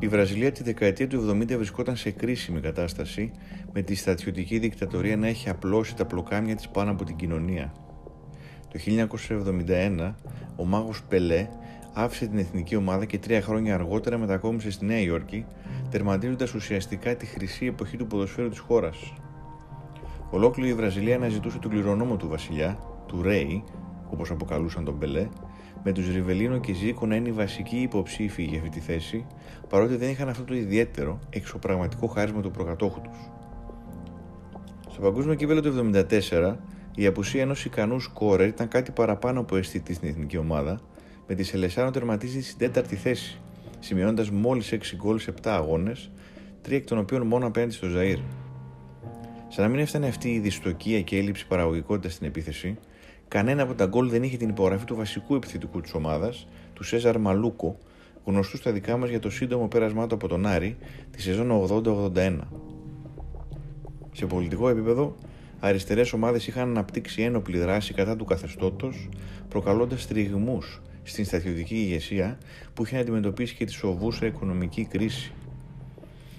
Η Βραζιλία τη δεκαετία του 70 βρισκόταν σε κρίσιμη κατάσταση με τη στρατιωτική δικτατορία να έχει απλώσει τα πλοκάμια της πάνω από την κοινωνία. Το 1971 ο μάγος Πελέ άφησε την εθνική ομάδα και τρία χρόνια αργότερα μετακόμισε στη Νέα Υόρκη, τερματίζοντας ουσιαστικά τη χρυσή εποχή του ποδοσφαίρου της χώρας. Ολόκληρη η Βραζιλία αναζητούσε τον κληρονόμο του βασιλιά, του Ρέι, όπως αποκαλούσαν τον Πελέ, με τους Ριβελίνο και Ζήκο να είναι οι βασικοί υποψήφοι για αυτή τη θέση, παρότι δεν είχαν αυτό το ιδιαίτερο εξωπραγματικό χάρισμα του προκατόχου τους. Στο παγκόσμιο κύπελο του 1974, η απουσία ενός ικανού σκόρερ ήταν κάτι παραπάνω από αισθητή στην εθνική ομάδα, με τη Σελεσά να τερματίζει στην τέταρτη θέση, σημειώνοντας μόλις 6 γκολ σε 7 αγώνες, τρία εκ των οποίων μόνο απέναντι στο Ζαΐρ. Σαν να μην έφτανε αυτή η δυστοκία και έλλειψη παραγωγικότητας στην επίθεση, Κανένα από τα γκολ δεν είχε την υπογραφή του βασικού επιθετικού της ομάδας, του Σέζαρ Μαλούκο, γνωστού στα δικά μας για το σύντομο πέρασμά του από τον Άρη τη σεζόν 80-81. Σε πολιτικό επίπεδο, αριστερές ομάδες είχαν αναπτύξει ένοπλη δράση κατά του καθεστώτος, προκαλώντας τριγμούς στην στρατιωτική ηγεσία που είχε να αντιμετωπίσει και τη σοβούσα οικονομική κρίση.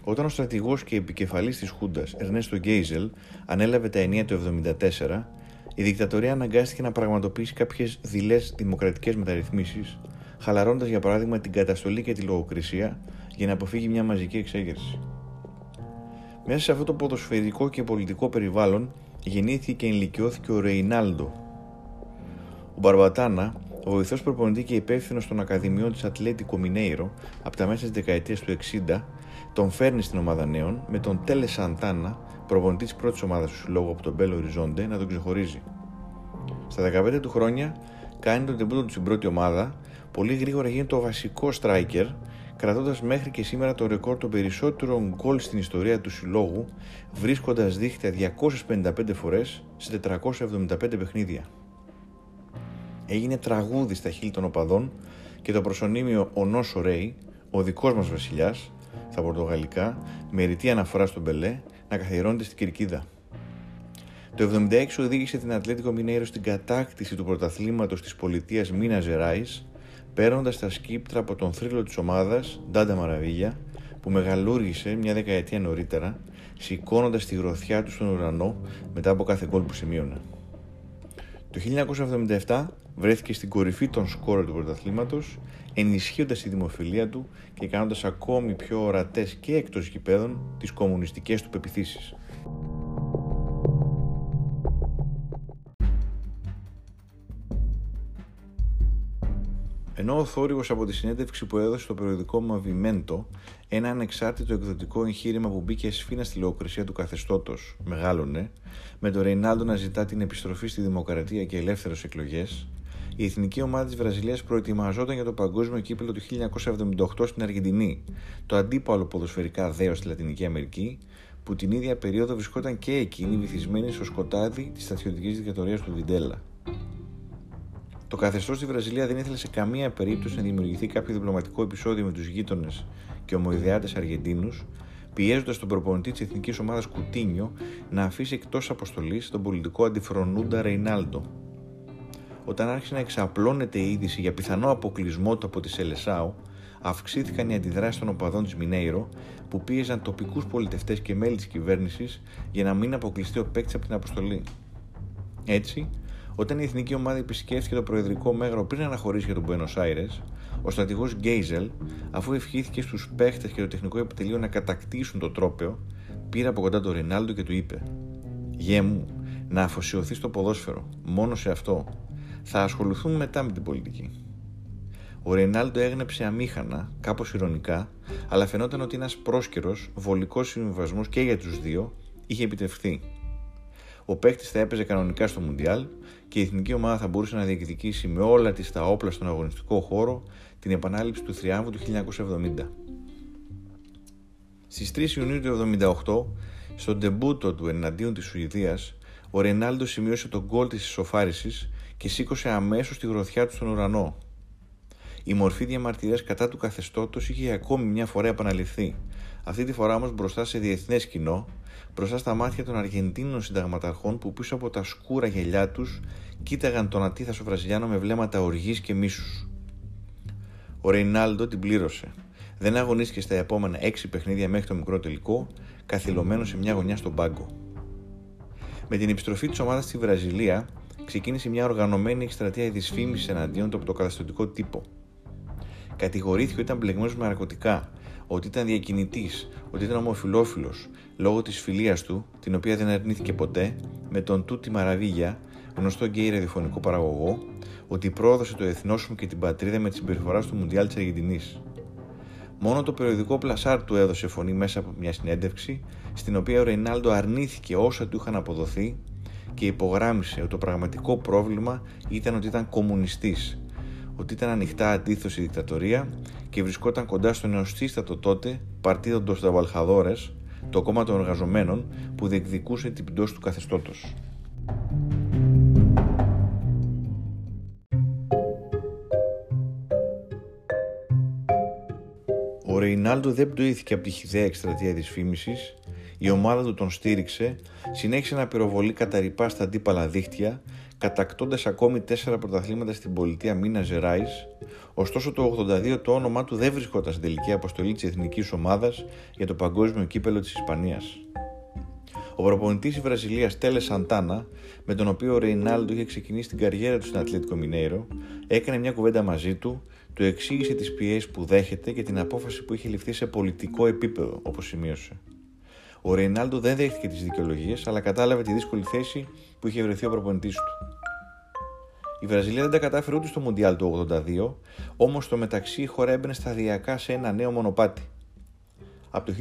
Όταν ο στρατηγός και επικεφαλής της Χούντας, Ερνέστο Γκέιζελ, ανέλαβε τα ενία του 1974, η δικτατορία αναγκάστηκε να πραγματοποιήσει κάποιες δειλές δημοκρατικές μεταρρυθμίσεις, χαλαρώντα για παράδειγμα την καταστολή και τη λογοκρισία για να αποφύγει μια μαζική εξέγερση. Μέσα σε αυτό το ποδοσφαιρικό και πολιτικό περιβάλλον γεννήθηκε και ενηλικιώθηκε ο Ρεϊνάλντο. Ο Μπαρμπατάνα, ο βοηθός προπονητή και υπεύθυνος των Ακαδημιών της Ατλέτικο Μινέιρο από τα μέσα της δεκαετίας του 60, τον φέρνει στην ομάδα νέων με τον Τέλε Σαντάνα προπονητή της πρώτης ομάδας του συλλόγου από τον Μπέλο Οριζόντε να τον ξεχωρίζει. Στα 15 του χρόνια κάνει τον τεμπούτο του στην πρώτη ομάδα, πολύ γρήγορα γίνεται το βασικό striker, κρατώντας μέχρι και σήμερα το ρεκόρ των περισσότερων γκολ στην ιστορία του συλλόγου, βρίσκοντας δίχτυα 255 φορές σε 475 παιχνίδια. Έγινε τραγούδι στα χείλη των οπαδών και το προσωνύμιο ο Νόσο Ρέι, ο δικός μας βασιλιάς, στα πορτογαλικά, με ρητή αναφορά στον Μπελέ, να καθιερώνεται στην Κυρκίδα. Το 1976 οδήγησε την Ατλέτικο Μινέιρο στην κατάκτηση του πρωταθλήματος της πολιτείας Μίνας Ζεράης, παίρνοντας τα σκύπτρα από τον θρύλο της ομάδας Ντάντα Μαραβίλια, που μεγαλούργησε μια δεκαετία νωρίτερα, σηκώνοντας τη γροθιά του στον ουρανό μετά από κάθε γκολ που σημείωνε. Το 1977 βρέθηκε στην κορυφή των σκόρων του πρωταθλήματος, ενισχύοντας τη δημοφιλία του και κάνοντας ακόμη πιο ορατές και εκτός γηπέδων τις κομμουνιστικές του πεπιθήσεις. Ενώ ο θόρυβος από τη συνέντευξη που έδωσε στο περιοδικό Μαβιμέντο, ένα ανεξάρτητο εκδοτικό εγχείρημα που μπήκε σφίνα στη λογοκρισία του καθεστώτος, μεγάλωνε, με τον Ρεϊνάλντο να ζητά την επιστροφή στη δημοκρατία και ελεύθερες εκλογές, η εθνική ομάδα της Βραζιλίας προετοιμαζόταν για το παγκόσμιο κύπελο του 1978 στην Αργεντινή, το αντίπαλο ποδοσφαιρικά δέος στη Λατινική Αμερική, που την ίδια περίοδο βρισκόταν και εκείνη βυθισμένη στο σκοτάδι της στρατιωτική δικτατορίας του Βιντέλα. Το καθεστώς στη Βραζιλία δεν ήθελε σε καμία περίπτωση να δημιουργηθεί κάποιο διπλωματικό επεισόδιο με τους γείτονες και ομοειδεάτες Αργεντίνους, πιέζοντας τον προπονητή της εθνικής ομάδας Κουτίνιο να αφήσει εκτός αποστολής τον πολιτικό αντιφρονούντα Ρεϊνάλντο. Όταν άρχισε να εξαπλώνεται η είδηση για πιθανό αποκλεισμό του από τη Σελεσάου, αυξήθηκαν οι αντιδράσεις των οπαδών της Μινέιρο που πίεζαν τοπικούς πολιτευτές και μέλη της κυβέρνησης για να μην αποκλειστεί ο παίκτης από την αποστολή. Έτσι, όταν η εθνική ομάδα επισκέφθηκε το προεδρικό μέγαρο πριν αναχωρήσει για τον Μπουένο Άιρε, ο στρατηγός Γκέιζελ, αφού ευχήθηκε στους παίχτε και το τεχνικό επιτελείο να κατακτήσουν το τρόπεο, πήρε από κοντά τον Ρινάλντο και του είπε: Γε μου, να αφοσιωθείς στο ποδόσφαιρο, μόνο σε αυτό. Θα ασχοληθούν μετά με την πολιτική. Ο Ρεϊνάλντο έγνεψε αμήχανα, κάπως ηρωνικά, αλλά φαινόταν ότι ένας πρόσκαιρος, βολικός συμβιβασμός και για τους δύο είχε επιτευχθεί. Ο παίκτης θα έπαιζε κανονικά στο Μουντιάλ και η εθνική ομάδα θα μπορούσε να διεκδικήσει με όλα της τα όπλα στον αγωνιστικό χώρο την επανάληψη του θριάμβου του 1970. Στις 3 Ιουνίου του 1978, στον τεμπούτο του εναντίον της Σουηδίας, ο Ρενάλντο σημείωσε τον γκολ της ισοφάρισης και σήκωσε αμέσως τη γροθιά του στον ουρανό. Η μορφή διαμαρτυρίας κατά του καθεστώτος είχε ακόμη μια φορά επαναληφθεί, αυτή τη φορά όμως μπροστά σε διεθνές κοινό, μπροστά στα μάτια των Αργεντίνων συνταγματαρχών που πίσω από τα σκούρα γελιά τους κοίταγαν τον ατίθασο Βραζιλιάνο με βλέμματα οργής και μίσους. Ο Ρεϊνάλντο την πλήρωσε, δεν αγωνίστηκε στα επόμενα 6 παιχνίδια μέχρι το μικρό τελικό, καθυλωμένο σε μια γωνιά στον πάγκο. Με την επιστροφή της ομάδας στη Βραζιλία, ξεκίνησε μια οργανωμένη εκστρατεία δυσφήμιση εναντίον του από το καταστατικό τύπο. Κατηγορήθηκε ότι ήταν μπλεγμένος με ναρκωτικά, ότι ήταν διακινητής, ότι ήταν ομοφυλόφιλος, λόγω της φιλίας του, την οποία δεν αρνήθηκε ποτέ, με τον Τούτι Μαραβίγια, γνωστό γκέι ραδιοφωνικό παραγωγό, ότι πρόδωσε το εθνόσημο και την πατρίδα με τη συμπεριφορά του Μουντιάλ της Αργεντινής. Μόνο το περιοδικό Πλασάρ του έδωσε φωνή μέσα από μια συνέντευξη, στην οποία ο Ρεϊνάλντο αρνήθηκε όσα του είχαν αποδοθεί και υπογράμμισε ότι το πραγματικό πρόβλημα ήταν ότι ήταν κομμουνιστής, ότι ήταν ανοιχτά αντίθεση στη δικτατορία και βρισκόταν κοντά στο νεοσύστατο τότε Partido dos Trabalhadores, το κόμμα των εργαζομένων που διεκδικούσε την πτώση του καθεστώτος. Ο Ρεϊνάλντο δεν πτοήθηκε από τη χυδαία εκστρατεία δυσφήμησης, η ομάδα του τον στήριξε, συνέχισε να πυροβολεί κατά ριπάς στα αντίπαλα δίχτυα, κατακτώντας ακόμη τέσσερα πρωταθλήματα στην πολιτεία Μίνα Ζεράη, ωστόσο το 82 το όνομά του δεν βρισκόταν στην τελική αποστολή της εθνικής ομάδας για το παγκόσμιο κύπελο της Ισπανίας. Ο προπονητής της Βραζιλίας Τέλε Σαντάνα, με τον οποίο ο Ρεϊνάλντο είχε ξεκινήσει την καριέρα του στην Ατλέτικο Μινέιρο, έκανε μια κουβέντα μαζί του, του εξήγησε τις πιέσεις που δέχεται και την απόφαση που είχε ληφθεί σε πολιτικό επίπεδο, όπως σημείωσε. Ο Ρεϊνάλντο δεν δέχτηκε τις δικαιολογίες, αλλά κατάλαβε τη δύσκολη θέση που είχε βρεθεί ο προπονητής του. Η Βραζιλία δεν τα κατάφερε ούτε στο Μουντιάλ του 82, όμως στο μεταξύ η χώρα έμπαινε σταδιακά σε ένα νέο μονοπάτι. Από το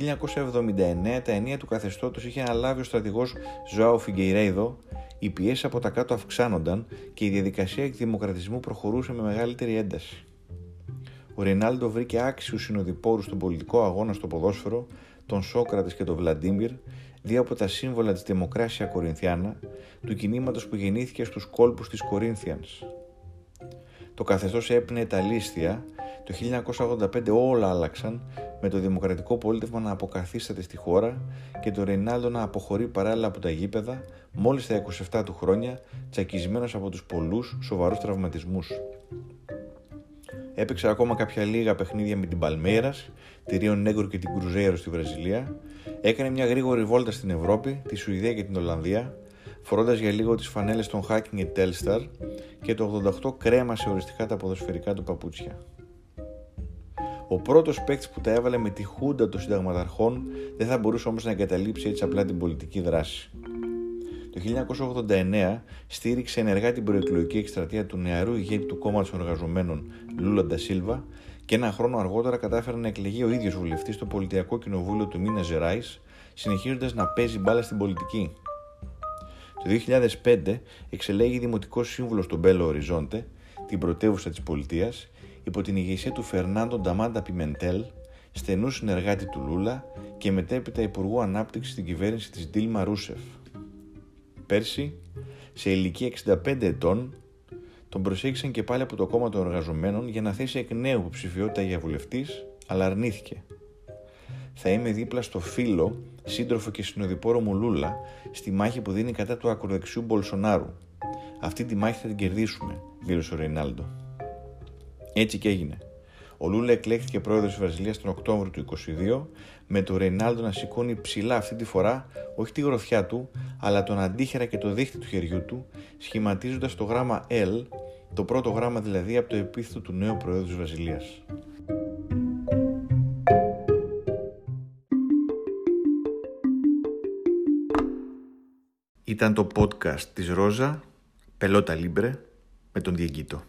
1979 τα ενία του καθεστώτος είχε αναλάβει ο στρατηγός Ζωάο Φιγκεϊρέιδο, οι πιέσεις από τα κάτω αυξάνονταν και η διαδικασία εκδημοκρατισμού προχωρούσε με μεγαλύτερη ένταση. Ο Ρινάλντο βρήκε άξιους συνοδοιπόρους στον πολιτικό αγώνα στο ποδόσφαιρο, τον Σόκρατες και τον Βλαντίμιρ, δύο από τα σύμβολα της Δημοκράσια Κορινθιάνα, του κινήματος που γεννήθηκε στους κόλπους της Κορίνθιανς. Το καθεστώς έπνεε τα λίστια, το 1985 όλα άλλαξαν, με το δημοκρατικό πολίτευμα να αποκαθίσταται στη χώρα και το Ρεϊνάλντο να αποχωρεί παράλληλα από τα γήπεδα μόλις τα 27 του χρόνια, τσακισμένος από τους πολλούς σοβαρούς τραυματισμούς. Έπαιξε ακόμα κάποια λίγα παιχνίδια με την Παλμέρας, τη Ρίο Νέγκορ και την Κρουζέιρο στη Βραζιλία. Έκανε μια γρήγορη βόλτα στην Ευρώπη, τη Σουηδία και την Ολλανδία, φορώντας για λίγο τις φανέλες των Hacking και Telstar και το 88 κρέμασε οριστικά τα ποδοσφαιρικά του παπούτσια. Ο πρώτος παίκτης που τα έβαλε με τη χούντα των συνταγματαρχών δεν θα μπορούσε όμως να εγκαταλείψει έτσι απλά την πολιτική δράση. Το 1989 στήριξε ενεργά την προεκλογική εκστρατεία του νεαρού ηγέτη του κόμματος των εργαζομένων Λούλα Ντασίλβα και ένα χρόνο αργότερα κατάφερε να εκλεγεί ο ίδιος βουλευτής στο πολιτιακό κοινοβούλιο του Μίνας Ζεράης, συνεχίζοντας να παίζει μπάλα στην πολιτική. Το 2005 εξελέγει δημοτικός σύμβουλος στον Μπέλο Οριζόντε, την πρωτεύουσα της πολιτείας, υπό την ηγεσία του Φερνάντο Νταμάντα Πιμεντέλ, στενού συνεργάτη του Λούλα και μετέπειτα Υπουργού Ανάπτυξης στην κυβέρνηση της Ντίλμα Ρούσεφ. Πέρσι, σε ηλικία 65 ετών, τον προσέγγισαν και πάλι από το κόμμα των εργαζομένων για να θέσει εκ νέου υποψηφιότητα για βουλευτής, αλλά αρνήθηκε. Θα είμαι δίπλα στο φίλο, σύντροφο και συνοδοιπόρο μου Λούλα στη μάχη που δίνει κατά του ακροδεξιού Μπολσονάρου. Αυτή τη μάχη θα την κερδίσουμε, δήλωσε ο Ρεϊνάλντο. Έτσι και έγινε. Ο Λούλα εκλέχθηκε πρόεδρος της Βραζιλίας τον Οκτώβριο του 2022, με τον Ρεϊνάλντο να σηκώνει ψηλά αυτή τη φορά όχι τη γροθιά του, αλλά τον αντίχερα και το δίχτυ του χεριού του, σχηματίζοντας το γράμμα L, το πρώτο γράμμα δηλαδή από το επίθετο του νέου Προέδρου της Βραζιλίας. Ήταν το podcast της Ρόζα, Πελότα Λίμπρε, με τον Διεγκύτο.